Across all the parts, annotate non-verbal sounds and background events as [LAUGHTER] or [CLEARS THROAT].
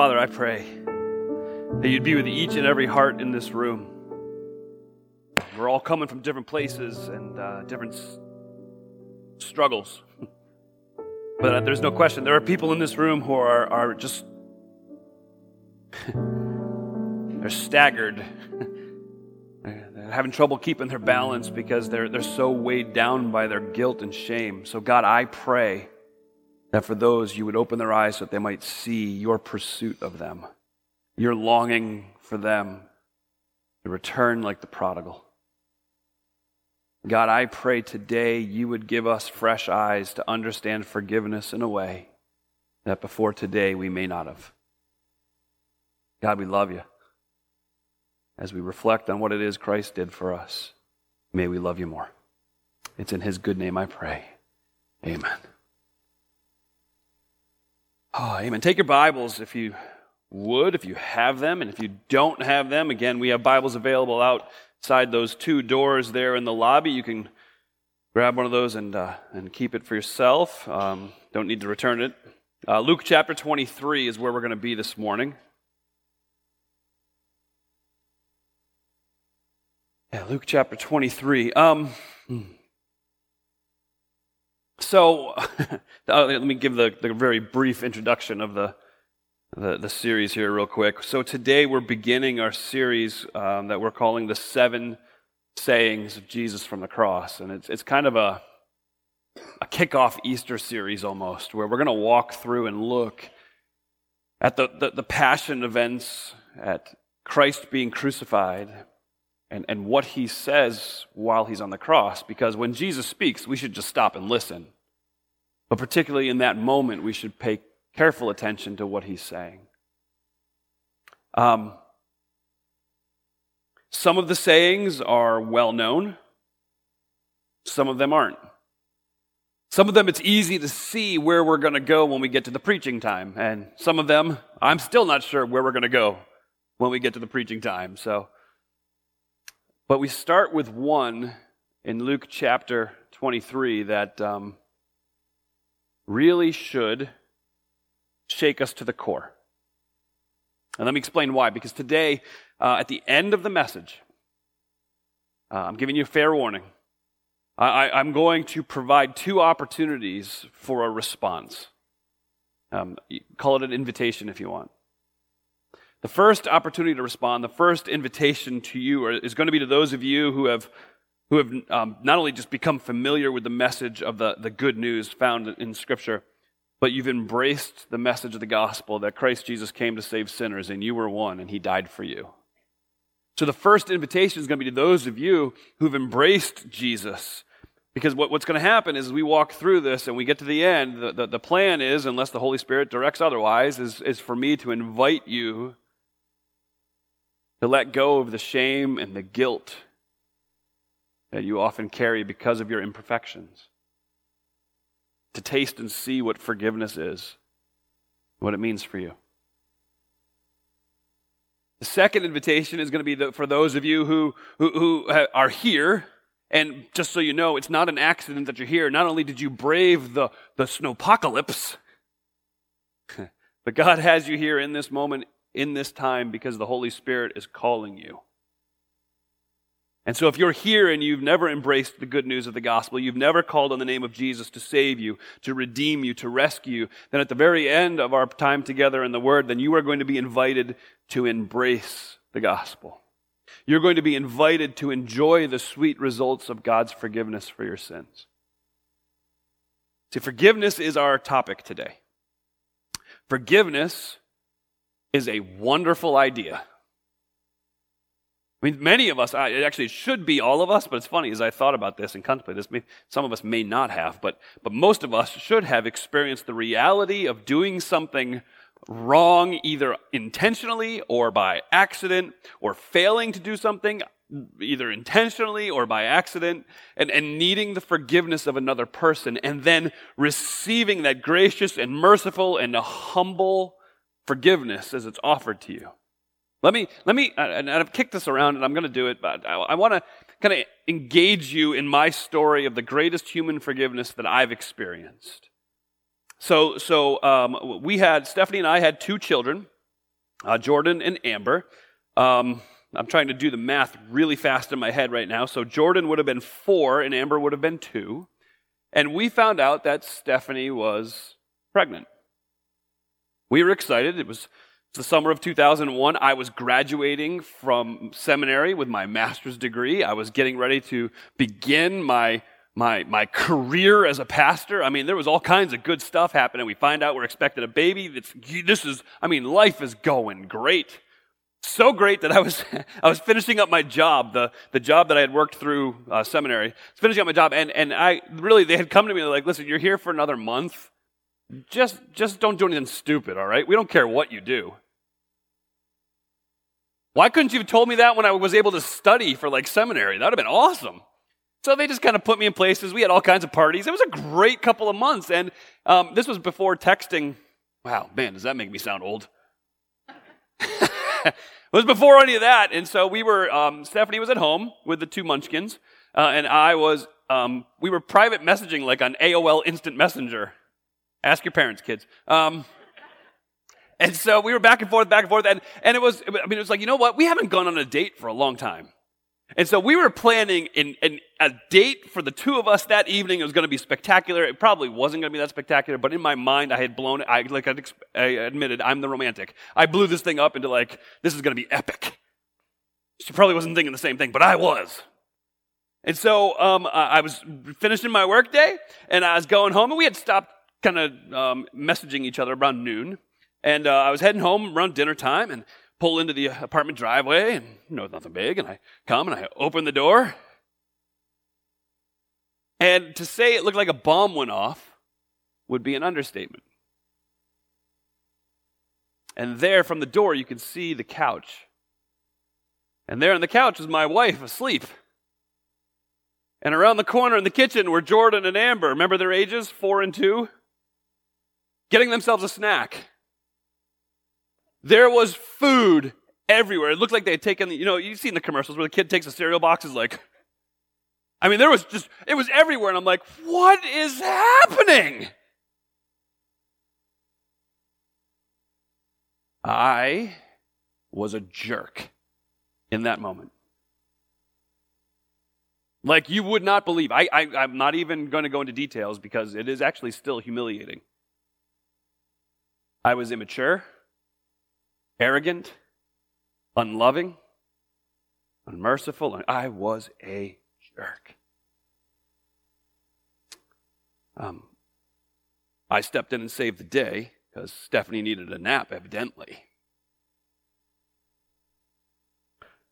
Father, I pray that you'd be with each and every heart in this room. We're all coming from different places and uh, different s- struggles. [LAUGHS] but uh, there's no question, there are people in this room who are, are just, [LAUGHS] they're staggered. [LAUGHS] they're having trouble keeping their balance because they're, they're so weighed down by their guilt and shame. So, God, I pray that for those you would open their eyes so that they might see your pursuit of them, your longing for them to return like the prodigal. God, I pray today you would give us fresh eyes to understand forgiveness in a way that before today we may not have. God, we love you. As we reflect on what it is Christ did for us, may we love you more. It's in his good name I pray. Amen. Oh, amen. Take your Bibles if you would, if you have them. And if you don't have them, again, we have Bibles available outside those two doors there in the lobby. You can grab one of those and, uh, and keep it for yourself. Um, don't need to return it. Uh, Luke chapter 23 is where we're going to be this morning. Yeah, Luke chapter 23. Um, hmm. So, [LAUGHS] let me give the, the very brief introduction of the, the, the, series here, real quick. So, today we're beginning our series um, that we're calling The Seven Sayings of Jesus from the Cross. And it's, it's kind of a, a kickoff Easter series almost, where we're going to walk through and look at the, the, the passion events, at Christ being crucified, and, and what he says while he's on the cross. Because when Jesus speaks, we should just stop and listen. But particularly in that moment, we should pay careful attention to what he's saying. Um, some of the sayings are well known, some of them aren't. Some of them it's easy to see where we're going to go when we get to the preaching time. And some of them, I'm still not sure where we're going to go when we get to the preaching time. So, but we start with one in Luke chapter 23 that um, really should shake us to the core. And let me explain why. Because today, uh, at the end of the message, uh, I'm giving you a fair warning. I, am going to provide two opportunities for a response. Um, call it an invitation if you want. The first opportunity to respond, the first invitation to you is going to be to those of you who have, who have um, not only just become familiar with the message of the, the good news found in Scripture, but you've embraced the message of the gospel that Christ Jesus came to save sinners and you were one and he died for you. So the first invitation is going to be to those of you who've embraced Jesus. Because what, what's going to happen is we walk through this and we get to the end, the, the, the plan is, unless the Holy Spirit directs otherwise, is, is for me to invite you to let go of the shame and the guilt that you often carry because of your imperfections. To taste and see what forgiveness is, what it means for you. The second invitation is going to be for those of you who, who, who are here, and just so you know, it's not an accident that you're here. Not only did you brave the, the snowpocalypse, [LAUGHS] but God has you here in this moment in this time because the Holy Spirit is calling you. And so, if you're here and you've never embraced the good news of the gospel, you've never called on the name of Jesus to save you, to redeem you, to rescue then at the very end of our time together in the Word, then you are going to be invited to embrace the gospel. You're going to be invited to enjoy the sweet results of God's forgiveness for your sins. See, forgiveness is our topic today. Forgiveness is a wonderful idea. I mean, many of us, it actually should be all of us, but it's funny as I thought about this and contemplated this, some of us may not have, but, but most of us should have experienced the reality of doing something wrong, either intentionally or by accident, or failing to do something either intentionally or by accident, and, and needing the forgiveness of another person, and then receiving that gracious and merciful and humble forgiveness as it's offered to you. Let me, let me, and I've kicked this around and I'm going to do it, but I, I want to kind of engage you in my story of the greatest human forgiveness that I've experienced. So, so um, we had, Stephanie and I had two children. uh, Jordan and Amber. Um, I'm trying to do the math really fast in my head right now. So Jordan would have been four and Amber would have been two. And we found out that Stephanie was pregnant. We were excited. It was the summer of 2001. I was graduating from seminary with my master's degree. I was getting ready to begin my my, my career as a pastor. I mean, there was all kinds of good stuff happening. We find out we're expecting a baby. This is, I mean, life is going great. So great that I was, [LAUGHS] I was finishing up my job, the, the job that I had worked through uh, seminary. finishing up my job, and, and I really, they had come to me like, listen, you're here for another month. Just, just don't do anything stupid, all right? We don't care what you do. Why couldn't you have told me that when I was able to study for like seminary? That would have been awesome. So they just kind of put me in places. We had all kinds of parties. It was a great couple of months. And um, this was before texting. Wow, man, does that make me sound old? [LAUGHS] it was before any of that. And so we were, um, Stephanie was at home with the two munchkins. Uh, and I was, um, we were private messaging like on AOL Instant Messenger. Ask your parents, kids. Um, and so we were back and forth, back and forth. And, and it was, I mean, it was like, you know what? We haven't gone on a date for a long time. And so we were planning in, in, a date for the two of us that evening. It was going to be spectacular. It probably wasn't going to be that spectacular, but in my mind, I had blown it. I, like I admitted, I'm the romantic. I blew this thing up into like, this is going to be epic. She probably wasn't thinking the same thing, but I was. And so um, I was finishing my workday, and I was going home, and we had stopped kind of um, messaging each other around noon. And uh, I was heading home around dinner time, and pull into the apartment driveway and you know nothing big. And i come and i open the door. And to say it looked like a bomb went off would be an understatement. And there from the door you can see the couch. And there on the couch is my wife asleep. And around the corner in the kitchen were jordan and amber. Remember their ages? Four and two getting themselves a snack there was food everywhere. It looked like they had taken, you know, you've seen the commercials where the kid takes a cereal box, is like, I mean, there was just, it was everywhere. And I'm like, what is happening? I was a jerk in that moment. Like you would not believe. I, I, I'm not even going to go into details because it is actually still humiliating. I was immature arrogant, unloving, unmerciful, and I was a jerk. Um, I stepped in and saved the day because Stephanie needed a nap, evidently.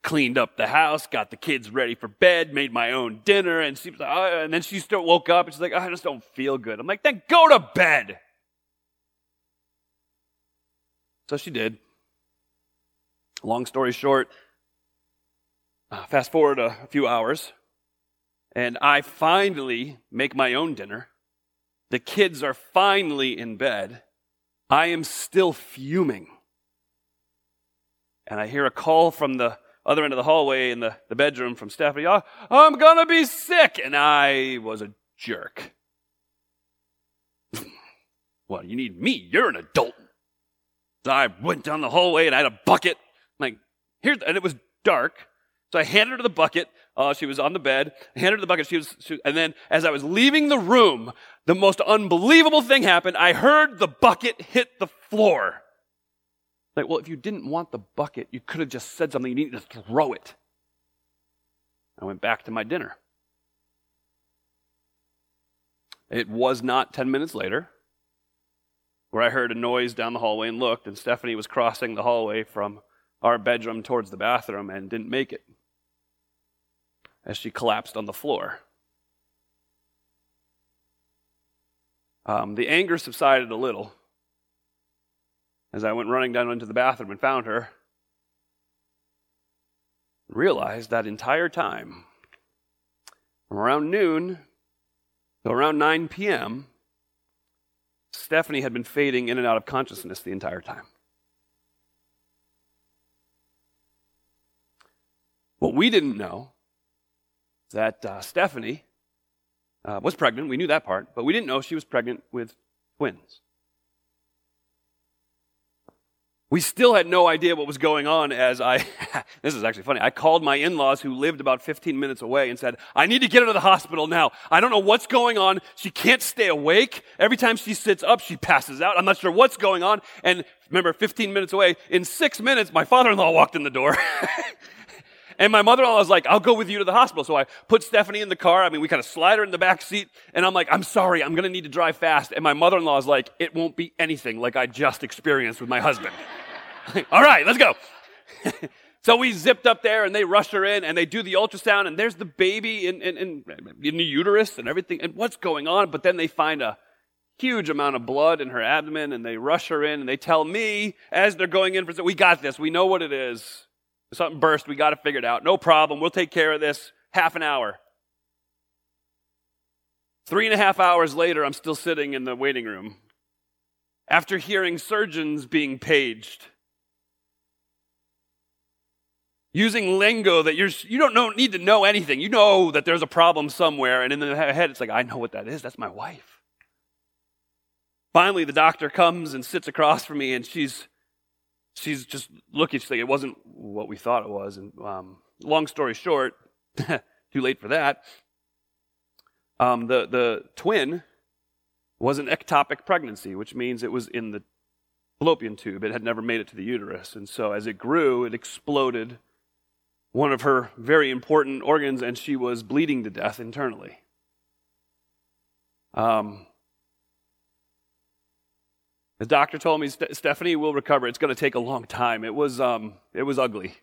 Cleaned up the house, got the kids ready for bed, made my own dinner, and she was like, oh, and then she still woke up and she's like, I just don't feel good. I'm like, then go to bed. So she did. Long story short, uh, fast forward a, few hours, and I finally make my own dinner. The kids are finally in bed. I am still fuming. And I hear a call from the other end of the hallway in the, the bedroom from Stephanie. I'm going to be sick. And I was a jerk. [LAUGHS] well, you need me. You're an adult. So I went down the hallway and I had a bucket like, here, and it was dark. So I handed her the bucket. Uh, she was on the bed. I handed her the bucket. She was, she, and then as I was leaving the room, the most unbelievable thing happened. I heard the bucket hit the floor. Like, well, if you didn't want the bucket, you could have just said something. You needed to throw it. I went back to my dinner. It was not 10 minutes later where I heard a noise down the hallway and looked, and Stephanie was crossing the hallway from our bedroom towards the bathroom and didn't make it as she collapsed on the floor. Um, the anger subsided a little as I went running down into the bathroom and found her. Realized that entire time, from around noon to around 9 p.m., Stephanie had been fading in and out of consciousness the entire time. What we didn't know that uh, Stephanie uh, was pregnant. We knew that part, but we didn't know she was pregnant with twins. We still had no idea what was going on as I, [LAUGHS] this is actually funny. I called my in laws who lived about 15 minutes away and said, I need to get her to the hospital now. I don't know what's going on. She can't stay awake. Every time she sits up, she passes out. I'm not sure what's going on. And remember, 15 minutes away, in six minutes, my father in law walked in the door. [LAUGHS] And my mother-in-law was like, I'll go with you to the hospital. So I put Stephanie in the car. I mean, we kind of slide her in the back seat. And I'm like, I'm sorry, I'm going to need to drive fast. And my mother-in-law is like, it won't be anything like I just experienced with my husband. [LAUGHS] All right, let's go. [LAUGHS] so we zipped up there and they rush her in and they do the ultrasound and there's the baby in, in, in, in the uterus and everything. And what's going on? But then they find a huge amount of blood in her abdomen and they rush her in and they tell me as they're going in for, we got this. We know what it is. Something burst. We got it figured out. No problem. We'll take care of this. Half an hour. Three and a half hours later, I'm still sitting in the waiting room. After hearing surgeons being paged, using lingo that you're, you don't know, need to know anything. You know that there's a problem somewhere, and in the head, it's like, I know what that is. That's my wife. Finally, the doctor comes and sits across from me, and she's she's just looking. She's like, it wasn't what we thought it was. And um, long story short, [LAUGHS] too late for that. Um, the the twin was an ectopic pregnancy, which means it was in the fallopian tube. It had never made it to the uterus, and so as it grew, it exploded one of her very important organs, and she was bleeding to death internally. Um, the doctor told me Stephanie will recover. It's going to take a long time. It was, um, it was ugly.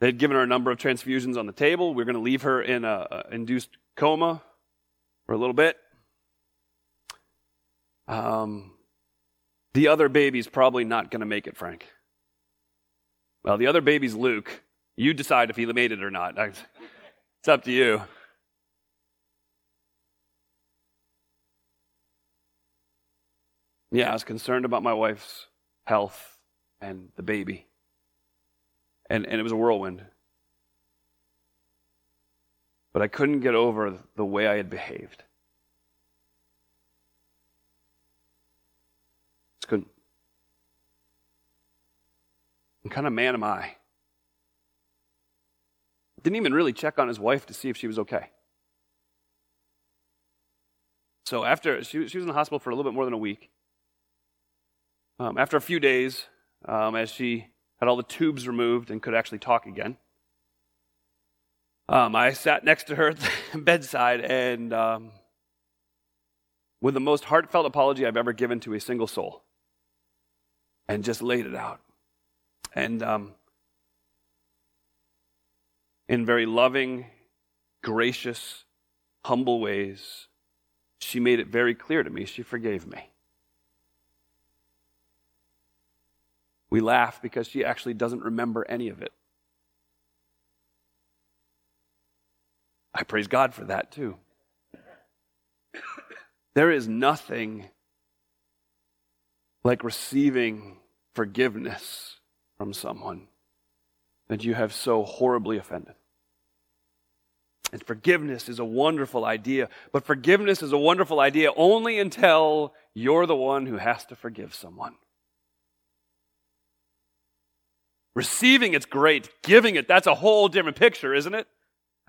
They had given her a number of transfusions on the table. We are going to leave her in a, a, induced coma for a little bit. Um, the other baby's probably not going to make it, Frank. Well, the other baby's Luke. You decide if he made it or not. It's up to you. Yeah, I was concerned about my wife's health and the baby. And, and it was a whirlwind. But I couldn't get over the way I had behaved. Just couldn't. What kind of man am I? Didn't even really check on his wife to see if she was okay. So after she, she was in the hospital for a little bit more than a week, um, after a few days, um, as she had all the tubes removed and could actually talk again, um, I sat next to her at the [LAUGHS] bedside and, um, with the most heartfelt apology I've ever given to a single soul, and just laid it out. And um, in very loving, gracious, humble ways, she made it very clear to me she forgave me. We laugh because she actually doesn't remember any of it. I praise God for that too. There is nothing like receiving forgiveness from someone that you have so horribly offended. And forgiveness is a wonderful idea, but forgiveness is a wonderful idea only until you're the one who has to forgive someone. Receiving it's great. Giving it, that's a whole different picture, isn't it?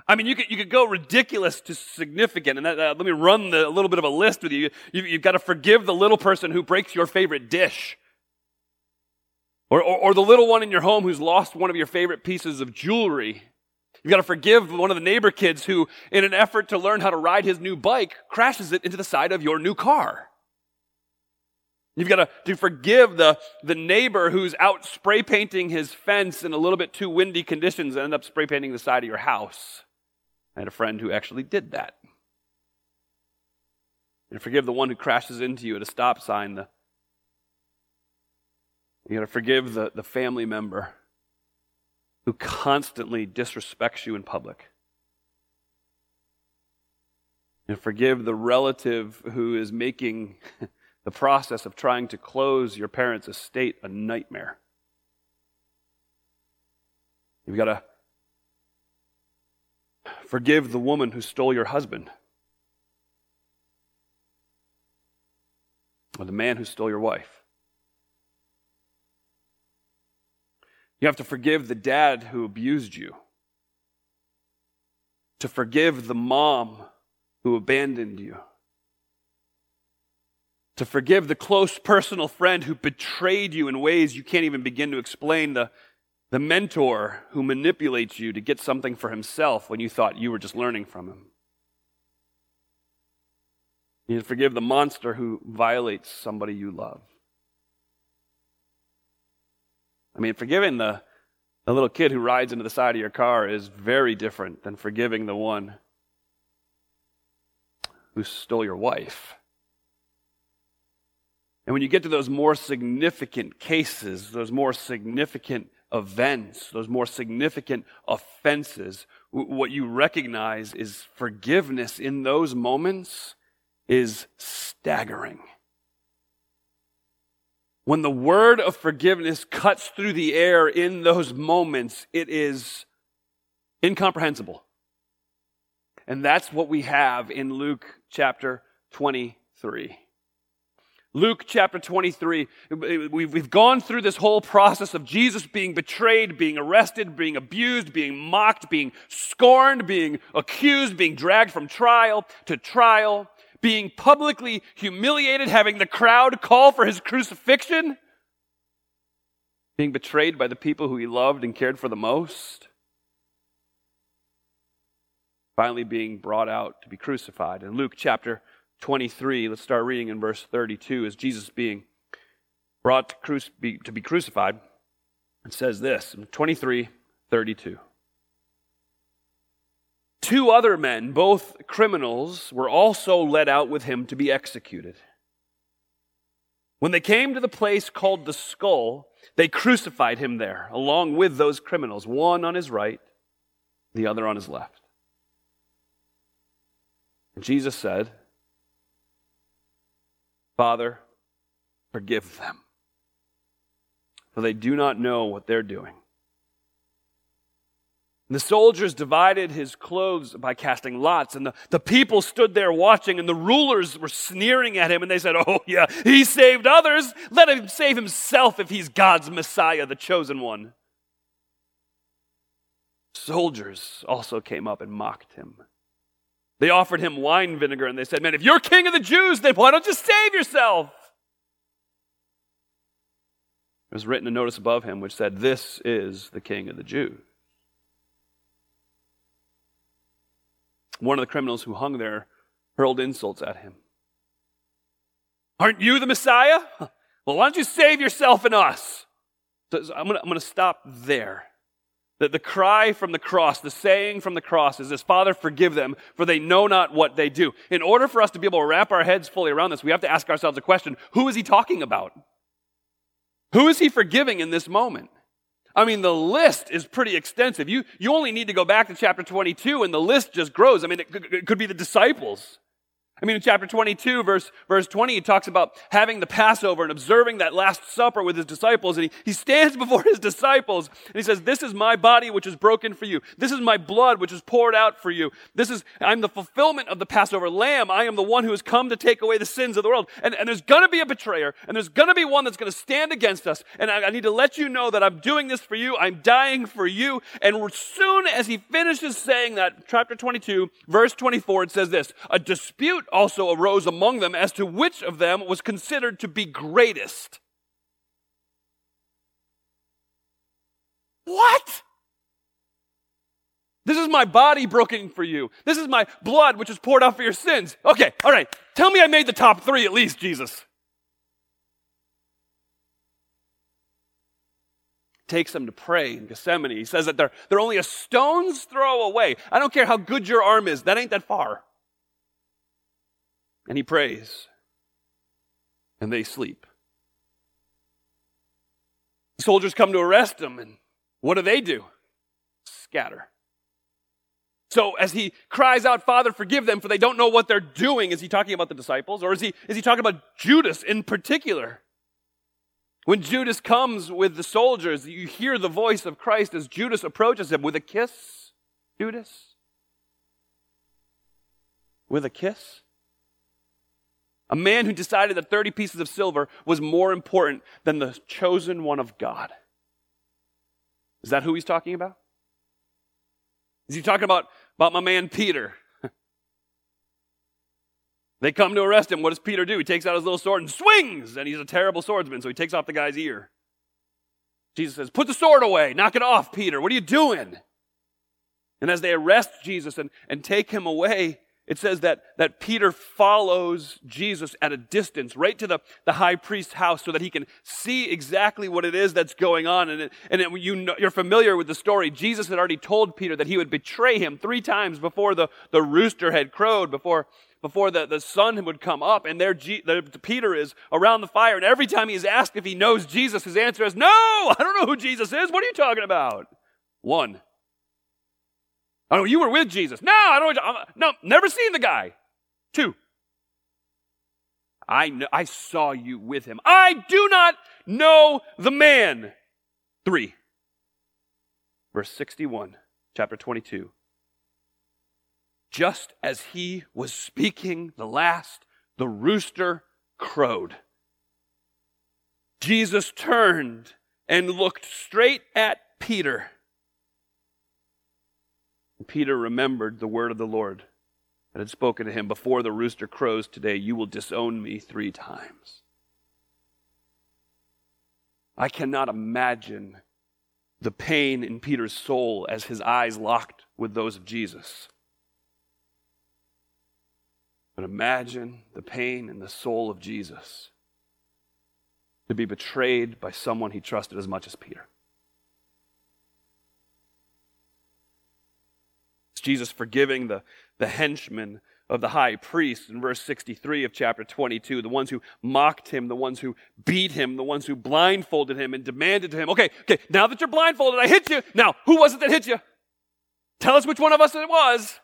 I mean, you could, you could go ridiculous to significant. And that, uh, let me run the, a little bit of a list with you. you you've got to forgive the little person who breaks your favorite dish. Or, or, or the little one in your home who's lost one of your favorite pieces of jewelry. You've got to forgive one of the neighbor kids who, in an effort to learn how to ride his new bike, crashes it into the side of your new car. You've got to, to forgive the, the neighbor who's out spray painting his fence in a little bit too windy conditions and end up spray painting the side of your house. I had a friend who actually did that. And forgive the one who crashes into you at a stop sign. The, you got to forgive the, the family member who constantly disrespects you in public. And forgive the relative who is making [LAUGHS] the process of trying to close your parents' estate a nightmare. You've got to forgive the woman who stole your husband, or the man who stole your wife. You have to forgive the dad who abused you, to forgive the mom who abandoned you, to forgive the close personal friend who betrayed you in ways you can't even begin to explain, the, the mentor who manipulates you to get something for himself when you thought you were just learning from him. You to forgive the monster who violates somebody you love. I mean, forgiving the, the little kid who rides into the side of your car is very different than forgiving the one who stole your wife. And when you get to those more significant cases, those more significant events, those more significant offenses, what you recognize is forgiveness in those moments is staggering. When the word of forgiveness cuts through the air in those moments, it is incomprehensible. And that's what we have in Luke chapter 23. Luke chapter 23, we've gone through this whole process of Jesus being betrayed, being arrested, being abused, being mocked, being scorned, being accused, being dragged from trial to trial being publicly humiliated, having the crowd call for his crucifixion, being betrayed by the people who he loved and cared for the most, finally being brought out to be crucified. In Luke chapter 23, let's start reading in verse 32, as Jesus being brought to, cru- be, to be crucified, it says this in 23 32. Two other men, both criminals, were also led out with him to be executed. When they came to the place called the skull, they crucified him there, along with those criminals, one on his right, the other on his left. And Jesus said, Father, forgive them, for they do not know what they're doing. And the soldiers divided his clothes by casting lots, and the, the people stood there watching, and the rulers were sneering at him, and they said, Oh, yeah, he saved others. Let him save himself if he's God's Messiah, the chosen one. Soldiers also came up and mocked him. They offered him wine vinegar, and they said, Man, if you're king of the Jews, then why don't you save yourself? There was written a notice above him which said, This is the king of the Jews. One of the criminals who hung there hurled insults at him. Aren't you the Messiah? Well, why don't you save yourself and us? So I'm going to stop there. That the cry from the cross, the saying from the cross is this Father, forgive them, for they know not what they do. In order for us to be able to wrap our heads fully around this, we have to ask ourselves a question Who is he talking about? Who is he forgiving in this moment? I mean, the list is pretty extensive. You, you only need to go back to chapter 22 and the list just grows. I mean, it it could be the disciples. I mean, in chapter 22, verse, verse 20, he talks about having the Passover and observing that Last Supper with his disciples. And he, he stands [LAUGHS] before his disciples and he says, This is my body which is broken for you. This is my blood which is poured out for you. This is, I'm the fulfillment of the Passover lamb. I am the one who has come to take away the sins of the world. And, and there's going to be a betrayer and there's going to be one that's going to stand against us. And I, I need to let you know that I'm doing this for you. I'm dying for you. And as soon as he finishes saying that, chapter 22, verse 24, it says this A dispute also arose among them as to which of them was considered to be greatest. What? This is my body broken for you. This is my blood which is poured out for your sins. Okay, all right. Tell me I made the top three at least, Jesus. Takes them to pray in Gethsemane. He says that they're, they're only a stone's throw away. I don't care how good your arm is, that ain't that far. And he prays. And they sleep. Soldiers come to arrest him, and what do they do? Scatter. So as he cries out, Father, forgive them, for they don't know what they're doing, is he talking about the disciples? Or is he, is he talking about Judas in particular? When Judas comes with the soldiers, you hear the voice of Christ as Judas approaches him with a kiss. Judas? With a kiss? A man who decided that 30 pieces of silver was more important than the chosen one of God. Is that who he's talking about? Is he talking about, about my man Peter? [LAUGHS] they come to arrest him. What does Peter do? He takes out his little sword and swings, and he's a terrible swordsman, so he takes off the guy's ear. Jesus says, Put the sword away, knock it off, Peter. What are you doing? And as they arrest Jesus and, and take him away, it says that, that Peter follows Jesus at a distance, right to the, the high priest's house, so that he can see exactly what it is that's going on. And, it, and it, you know, you're familiar with the story. Jesus had already told Peter that he would betray him three times before the, the rooster had crowed, before, before the, the sun would come up. And there, G, the, Peter is around the fire. And every time he's asked if he knows Jesus, his answer is, No, [LAUGHS] I don't know who Jesus is. What are you talking about? One. Oh, you were with Jesus. No, I don't. No, never seen the guy. Two. I I saw you with him. I do not know the man. Three. Verse 61, chapter 22. Just as he was speaking the last, the rooster crowed. Jesus turned and looked straight at Peter. Peter remembered the word of the Lord that had spoken to him before the rooster crows today, you will disown me three times. I cannot imagine the pain in Peter's soul as his eyes locked with those of Jesus. But imagine the pain in the soul of Jesus to be betrayed by someone he trusted as much as Peter. Jesus forgiving the, the henchmen of the high priest in verse 63 of chapter 22, the ones who mocked him, the ones who beat him, the ones who blindfolded him and demanded to him, okay, okay, now that you're blindfolded, I hit you. Now, who was it that hit you? Tell us which one of us it was.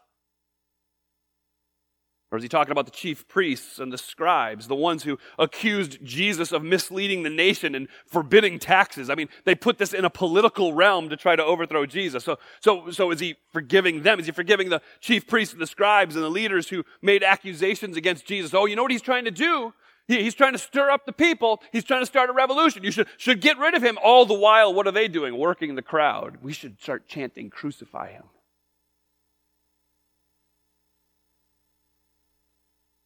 Or is he talking about the chief priests and the scribes, the ones who accused Jesus of misleading the nation and forbidding taxes? I mean, they put this in a political realm to try to overthrow Jesus. So, so, so is he forgiving them? Is he forgiving the chief priests and the scribes and the leaders who made accusations against Jesus? Oh, you know what he's trying to do? He, he's trying to stir up the people. He's trying to start a revolution. You should, should get rid of him. All the while, what are they doing? Working the crowd. We should start chanting, crucify him.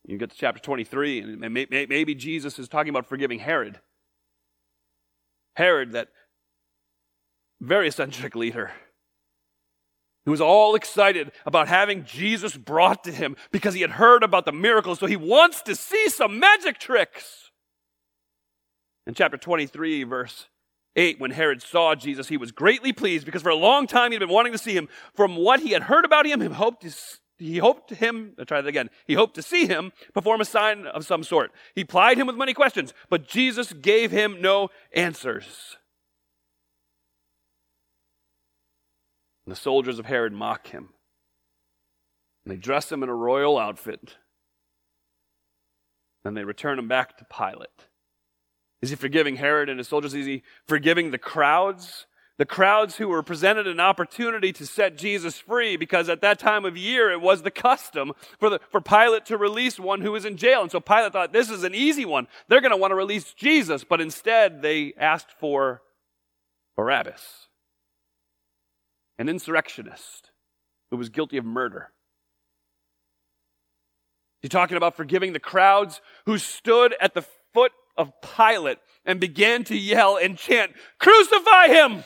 You get to chapter 23, and maybe Jesus is talking about forgiving Herod. Herod, that very eccentric leader, who was all excited about having Jesus brought to him because he had heard about the miracles, so he wants to see some magic tricks. In chapter 23, verse 8, when Herod saw Jesus, he was greatly pleased because for a long time he'd been wanting to see him. From what he had heard about him, he hoped to he hoped him, I'll try that again. He hoped to see him perform a sign of some sort. He plied him with many questions, but Jesus gave him no answers. And the soldiers of Herod mock him. And they dress him in a royal outfit. Then they return him back to Pilate. Is he forgiving Herod and his soldiers? Is he forgiving the crowds? The crowds who were presented an opportunity to set Jesus free because at that time of year it was the custom for, the, for Pilate to release one who was in jail. And so Pilate thought this is an easy one. They're going to want to release Jesus, but instead they asked for Barabbas, an insurrectionist who was guilty of murder. He's talking about forgiving the crowds who stood at the foot of Pilate and began to yell and chant, Crucify him!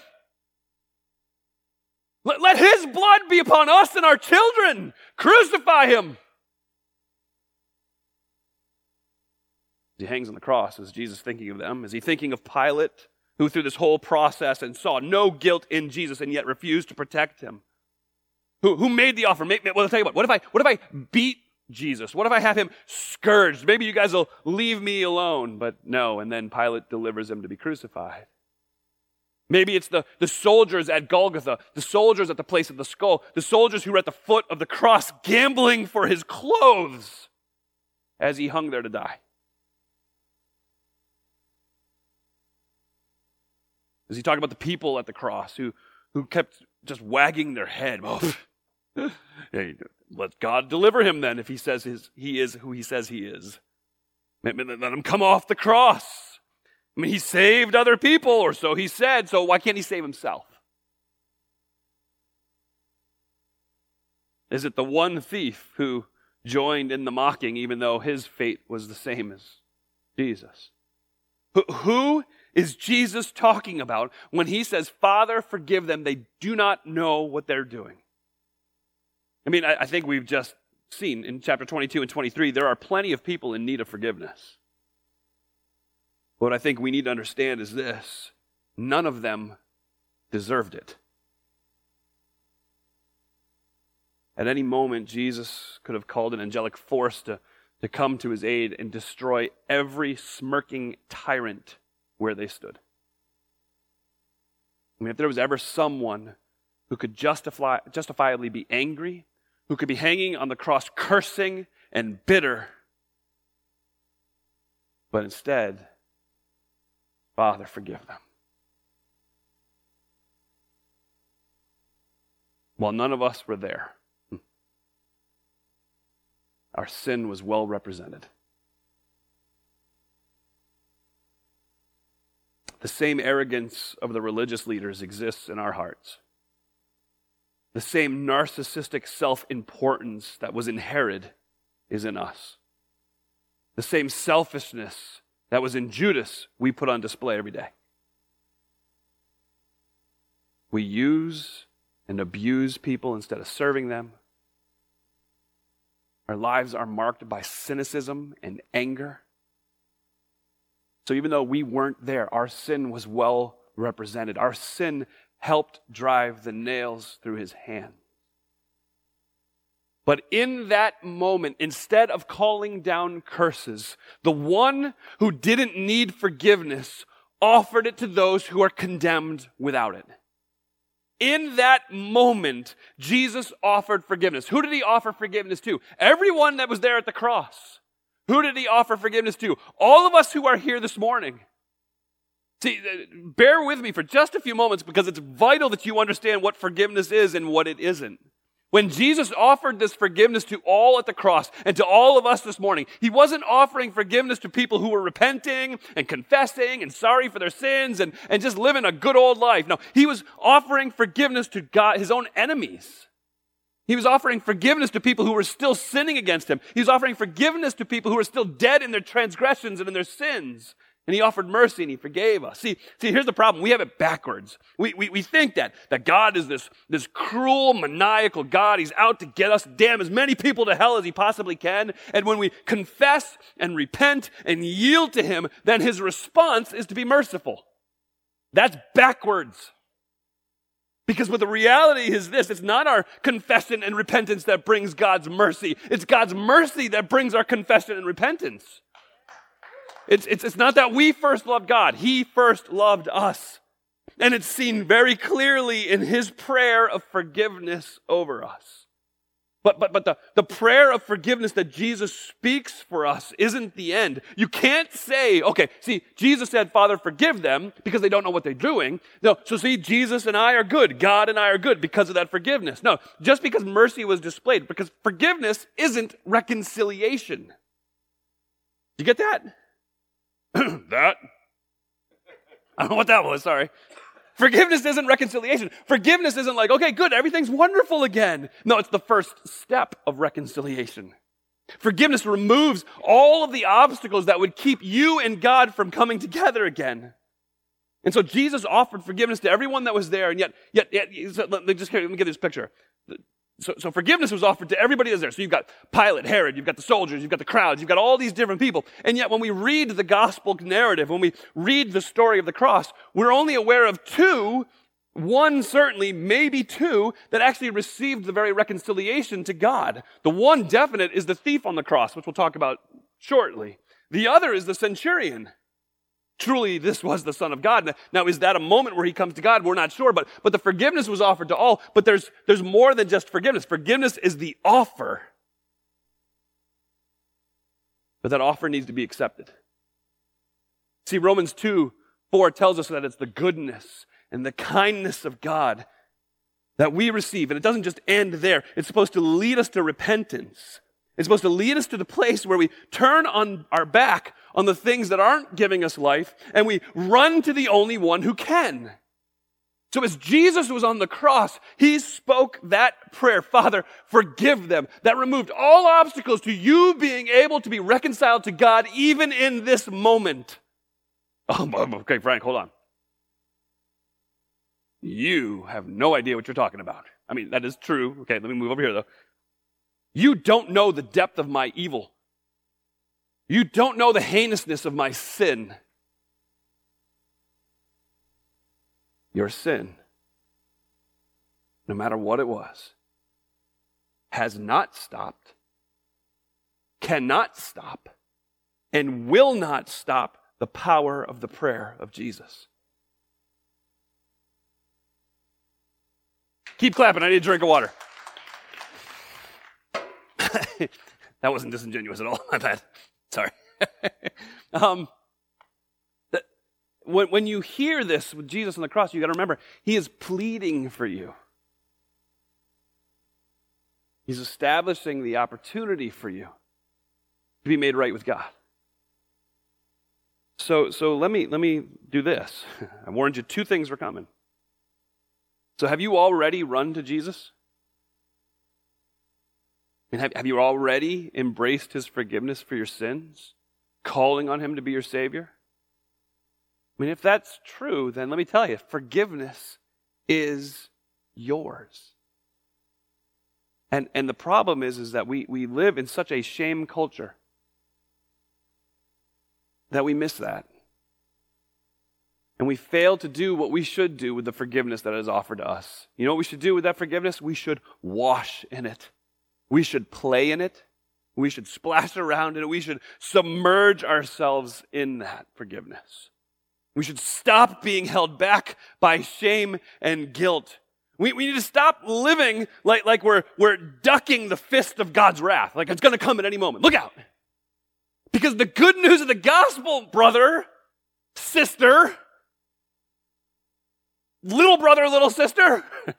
Let, let his blood be upon us and our children. Crucify him. He hangs on the cross, is Jesus thinking of them? Is he thinking of Pilate, who through this whole process and saw no guilt in Jesus and yet refused to protect him? Who, who made the offer? Well, I'll tell you what. What if I, what if I beat Jesus? What if I have him scourged? Maybe you guys will leave me alone. But no, and then Pilate delivers him to be crucified. Maybe it's the, the soldiers at Golgotha, the soldiers at the place of the skull, the soldiers who were at the foot of the cross gambling for his clothes as he hung there to die. Is he talking about the people at the cross who, who kept just wagging their head? Oh, [LAUGHS] let God deliver him then if he says his, he is who he says he is. Let him come off the cross. I mean, he saved other people, or so he said, so why can't he save himself? Is it the one thief who joined in the mocking, even though his fate was the same as Jesus? Who is Jesus talking about when he says, Father, forgive them? They do not know what they're doing. I mean, I think we've just seen in chapter 22 and 23, there are plenty of people in need of forgiveness. What I think we need to understand is this none of them deserved it. At any moment, Jesus could have called an angelic force to, to come to his aid and destroy every smirking tyrant where they stood. I mean, if there was ever someone who could justify, justifiably be angry, who could be hanging on the cross cursing and bitter, but instead, Father, forgive them. While none of us were there, our sin was well represented. The same arrogance of the religious leaders exists in our hearts. The same narcissistic self importance that was in Herod is in us. The same selfishness that was in Judas, we put on display every day. We use and abuse people instead of serving them. Our lives are marked by cynicism and anger. So even though we weren't there, our sin was well represented. Our sin helped drive the nails through his hand. But in that moment, instead of calling down curses, the one who didn't need forgiveness offered it to those who are condemned without it. In that moment, Jesus offered forgiveness. Who did he offer forgiveness to? Everyone that was there at the cross. Who did he offer forgiveness to? All of us who are here this morning. See, uh, bear with me for just a few moments because it's vital that you understand what forgiveness is and what it isn't. When Jesus offered this forgiveness to all at the cross and to all of us this morning, he wasn't offering forgiveness to people who were repenting and confessing and sorry for their sins and, and just living a good old life. No, he was offering forgiveness to God, his own enemies. He was offering forgiveness to people who were still sinning against him. He was offering forgiveness to people who were still dead in their transgressions and in their sins. And he offered mercy and he forgave us. See, see, here's the problem. We have it backwards. We, we, we think that, that God is this, this cruel, maniacal God. He's out to get us, damn as many people to hell as he possibly can. And when we confess and repent and yield to him, then his response is to be merciful. That's backwards. Because what the reality is this, it's not our confession and repentance that brings God's mercy. It's God's mercy that brings our confession and repentance. It's, it's, it's not that we first loved God, He first loved us. And it's seen very clearly in His prayer of forgiveness over us. But, but, but the, the prayer of forgiveness that Jesus speaks for us isn't the end. You can't say, okay, see, Jesus said, Father, forgive them because they don't know what they're doing. No, so see, Jesus and I are good. God and I are good because of that forgiveness. No, just because mercy was displayed, because forgiveness isn't reconciliation. You get that? [CLEARS THROAT] that? I don't know what that was, sorry. Forgiveness isn't reconciliation. Forgiveness isn't like, okay, good, everything's wonderful again. No, it's the first step of reconciliation. Forgiveness removes all of the obstacles that would keep you and God from coming together again. And so Jesus offered forgiveness to everyone that was there, and yet, yet, yet let me just let me get this picture. So, so forgiveness was offered to everybody that's there. So you've got Pilate, Herod, you've got the soldiers, you've got the crowds, you've got all these different people. And yet when we read the gospel narrative, when we read the story of the cross, we're only aware of two, one certainly, maybe two, that actually received the very reconciliation to God. The one definite is the thief on the cross, which we'll talk about shortly. The other is the centurion truly this was the Son of God. Now, is that a moment where he comes to God? We're not sure, but, but the forgiveness was offered to all. But there's, there's more than just forgiveness. Forgiveness is the offer. But that offer needs to be accepted. See, Romans 2 4 tells us that it's the goodness and the kindness of God that we receive. And it doesn't just end there, it's supposed to lead us to repentance. It's supposed to lead us to the place where we turn on our back on the things that aren't giving us life and we run to the only one who can. So as Jesus was on the cross, he spoke that prayer, Father, forgive them. That removed all obstacles to you being able to be reconciled to God even in this moment. Oh, [LAUGHS] okay, Frank, hold on. You have no idea what you're talking about. I mean, that is true. Okay, let me move over here though. You don't know the depth of my evil. You don't know the heinousness of my sin. Your sin, no matter what it was, has not stopped, cannot stop, and will not stop the power of the prayer of Jesus. Keep clapping. I need a drink of water. [LAUGHS] that wasn't disingenuous at all. [LAUGHS] My bad. Sorry. [LAUGHS] um, when, when you hear this with Jesus on the cross, you got to remember, he is pleading for you. He's establishing the opportunity for you to be made right with God. So, so let me let me do this. I warned you two things were coming. So have you already run to Jesus? And have, have you already embraced his forgiveness for your sins? Calling on him to be your Savior? I mean, if that's true, then let me tell you, forgiveness is yours. And, and the problem is, is that we, we live in such a shame culture that we miss that. And we fail to do what we should do with the forgiveness that is offered to us. You know what we should do with that forgiveness? We should wash in it. We should play in it. We should splash around in it. We should submerge ourselves in that forgiveness. We should stop being held back by shame and guilt. We, we need to stop living like, like we're, we're ducking the fist of God's wrath, like it's going to come at any moment. Look out. Because the good news of the gospel, brother, sister, little brother, little sister, [LAUGHS]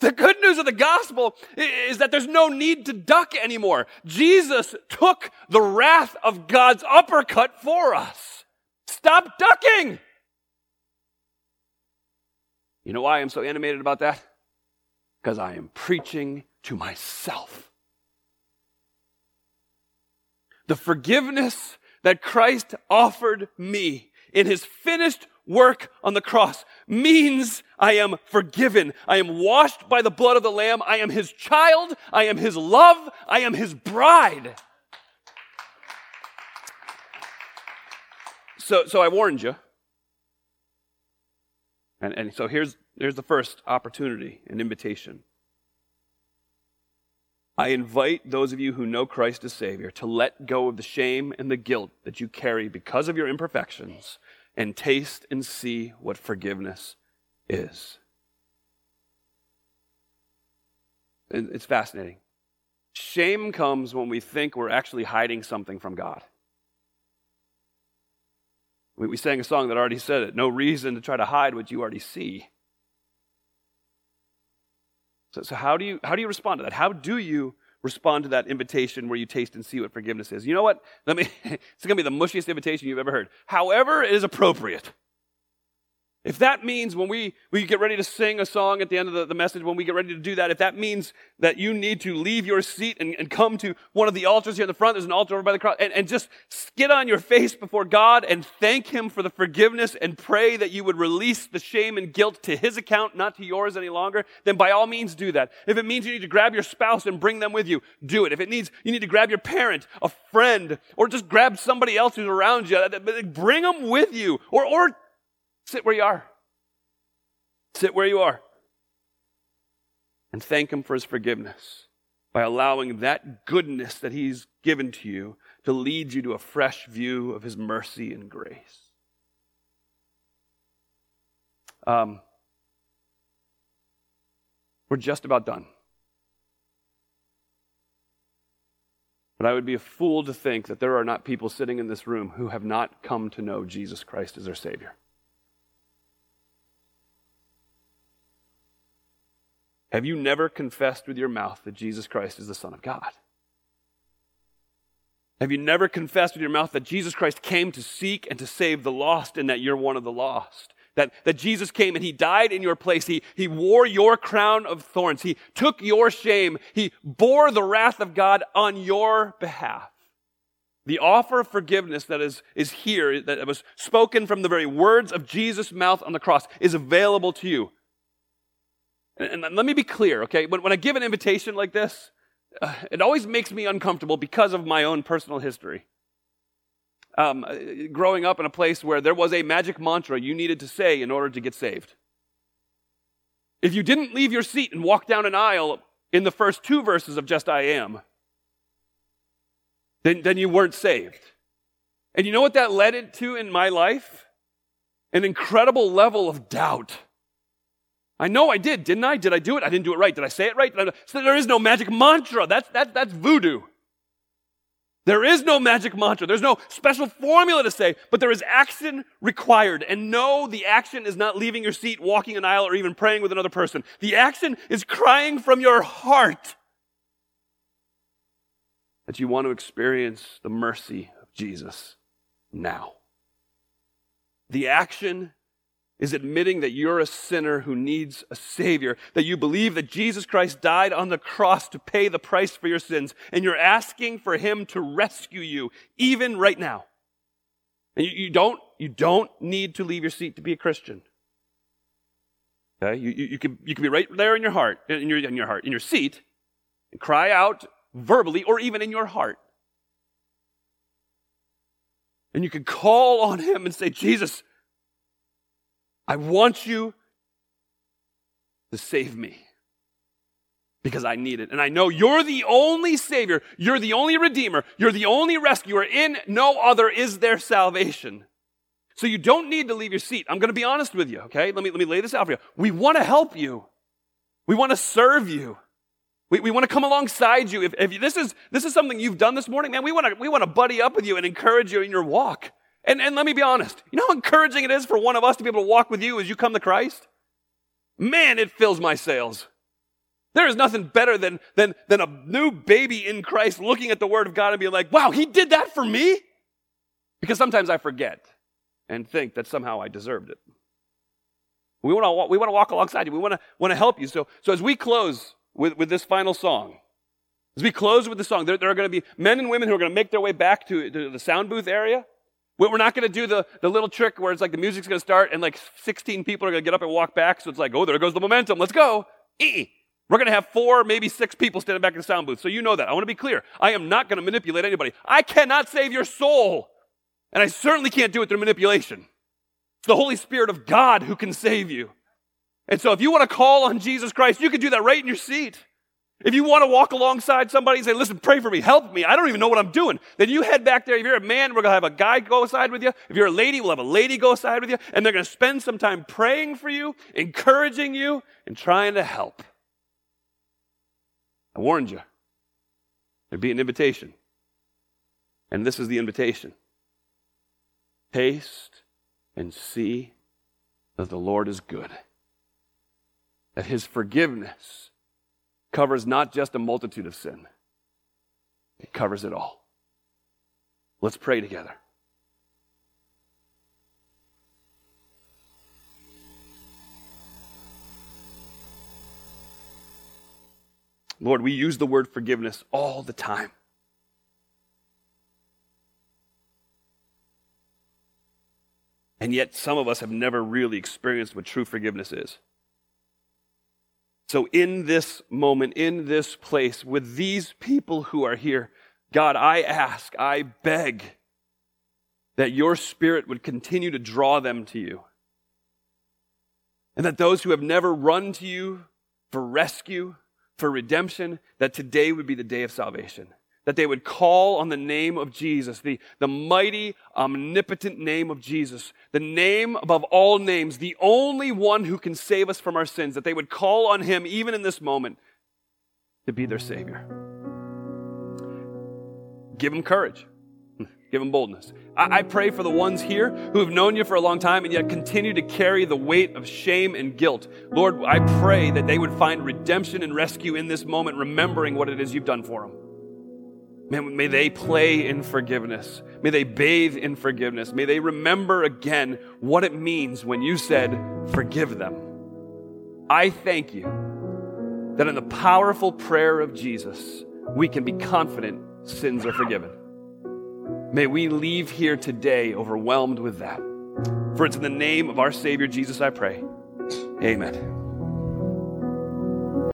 The good news of the gospel is that there's no need to duck anymore. Jesus took the wrath of God's uppercut for us. Stop ducking. You know why I'm so animated about that? Because I am preaching to myself. The forgiveness that Christ offered me in his finished work on the cross means I am forgiven. I am washed by the blood of the Lamb. I am his child. I am his love. I am his bride. So, so I warned you. And, and so here's, here's the first opportunity, an invitation. I invite those of you who know Christ as Savior to let go of the shame and the guilt that you carry because of your imperfections and taste and see what forgiveness is. It's fascinating. Shame comes when we think we're actually hiding something from God. We, sang a song that already said it no reason to try to hide what you already see. So, so how, do you, how do you respond to that? How do you respond to that invitation where you taste and see what forgiveness is. You know what? Let me, [LAUGHS] it's going to be the mushiest invitation you've ever heard. However, it is appropriate. If that means when we, we get ready to sing a song at the end of the, the message, when we get ready to do that, if that means that you need to leave your seat and, and come to one of the altars here in the front, there's an altar over by the cross, and, and just get on your face before God and thank Him for the forgiveness and pray that you would release the shame and guilt to His account, not to yours any longer, then by all means do that. If it means you need to grab your spouse and bring them with you, do it. If it needs you need to grab your parent, a friend, or just grab somebody else who's around you, uh, bring them with you, or, or Sit where you are. Sit where you are. And thank Him for His forgiveness by allowing that goodness that He's given to you to lead you to a fresh view of His mercy and grace. Um, we're just about done. But I would be a fool to think that there are not people sitting in this room who have not come to know Jesus Christ as their Savior. Have you never confessed with your mouth that Jesus Christ is the Son of God? Have you never confessed with your mouth that Jesus Christ came to seek and to save the lost and that you're one of the lost? That, that Jesus came and he died in your place. He, he wore your crown of thorns. He took your shame. He bore the wrath of God on your behalf. The offer of forgiveness that is, is here, that was spoken from the very words of Jesus' mouth on the cross, is available to you. And, let me be clear, okay? When, when I give an invitation like this, uh, it always makes me uncomfortable because of my own personal history. Um, uh, growing up in a place where there was a magic mantra you needed to say in order to get saved. If you didn't leave your seat and walk down an aisle in the first two verses of Just I Am, then, then you weren't saved. And you know what that led to in my life? An incredible level of doubt. I know I did, didn't I? Did I do it? I didn't do it right. Did I say it right? So there is no magic mantra. That's, that, that's voodoo. There is no magic mantra. There's no special formula to say, but there is action required. And no, the action is not leaving your seat, walking an aisle, or even praying with another person. The action is crying from your heart that you want to experience the mercy of Jesus now. The action is admitting that you're a sinner who needs a Savior, that you believe that Jesus Christ died on the cross to pay the price for your sins, and you're asking for Him to rescue you, even right now. And you, you don't, you don't need to leave your seat to be a Christian. Okay? You, you, you, can, you can be right there in your heart, in your, in your heart, in your seat, and cry out verbally or even in your heart. And you can call on Him and say, Jesus, I want you to save me because I need it. And I know you're the only Savior, you're the only Redeemer, you're the only rescuer. In no other is there salvation. So you don't need to leave your seat. I'm going to be honest with you, okay? Let me, let me lay this out for you. We want to help you. We want to serve you. We, we want to come alongside you. If, if this, is, this is something you've done this morning, man, we want to, we want to buddy up with you and encourage you in your walk. And, and let me be honest. You know how encouraging it is for one of us to be able to walk with you as you come to Christ? Man, it fills my sails. There is nothing better than, than, than a new baby in Christ looking at the Word of God and being like, wow, He did that for me? Because sometimes I forget and think that somehow I deserved it. We want to, we want to walk alongside you. We want to, want to help you. So, so as we close, with, with this final song. As we close with the song, there, there are going to be men and women who are going to make their way back to, to the sound booth area. We're not going to do the, the little trick where it's like the music's going to start and like 16 people are going to get up and walk back. So it's like, oh, there goes the momentum. Let's go. E. We're going to have four, maybe six people standing back in the sound booth. So you know that. I want to be clear. I am not going to manipulate anybody. I cannot save your soul. And I certainly can't do it through manipulation. It's the Holy Spirit of God who can save you. And so if you want to call on Jesus Christ, you can do that right in your seat. If you want to walk alongside somebody and say, listen, pray for me, help me, I don't even know what I'm doing, then you head back there. If you're a man, we're going to have a guy go aside with you. If you're a lady, we'll have a lady go aside with you. And they're going to spend some time praying for you, encouraging you, and trying to help. I warned you. There'd be an invitation. And this is the invitation Taste and see that the Lord is good, that his forgiveness covers not just a multitude of sin, it covers it all. Let's pray together. Lord, we use the word forgiveness all the time. And yet, some of us have never really experienced what true forgiveness is. So, in this moment, in this place, with these people who are here, God, I ask, I beg that your spirit would continue to draw them to you. And that those who have never run to you for rescue, for redemption, that today would be the day of salvation that they would call on the name of Jesus, the, the mighty, omnipotent name of Jesus, the name above all names, the only one who can save us from our sins, that they would call on him even in this moment to be their Savior. Give them courage. [LAUGHS] Give them boldness. I, I pray for the ones here who have known you for a long time and yet continue to carry the weight of shame and guilt. Lord, I pray that they would find redemption and rescue in this moment, remembering what it is you've done for them. May, they play in forgiveness. May they bathe in forgiveness. May they remember again what it means when you said, Forgive them. I thank you that in the powerful prayer of Jesus, we can be confident sins are forgiven. May we leave here today overwhelmed with that. For it's in the name of our Savior Jesus I pray. Amen.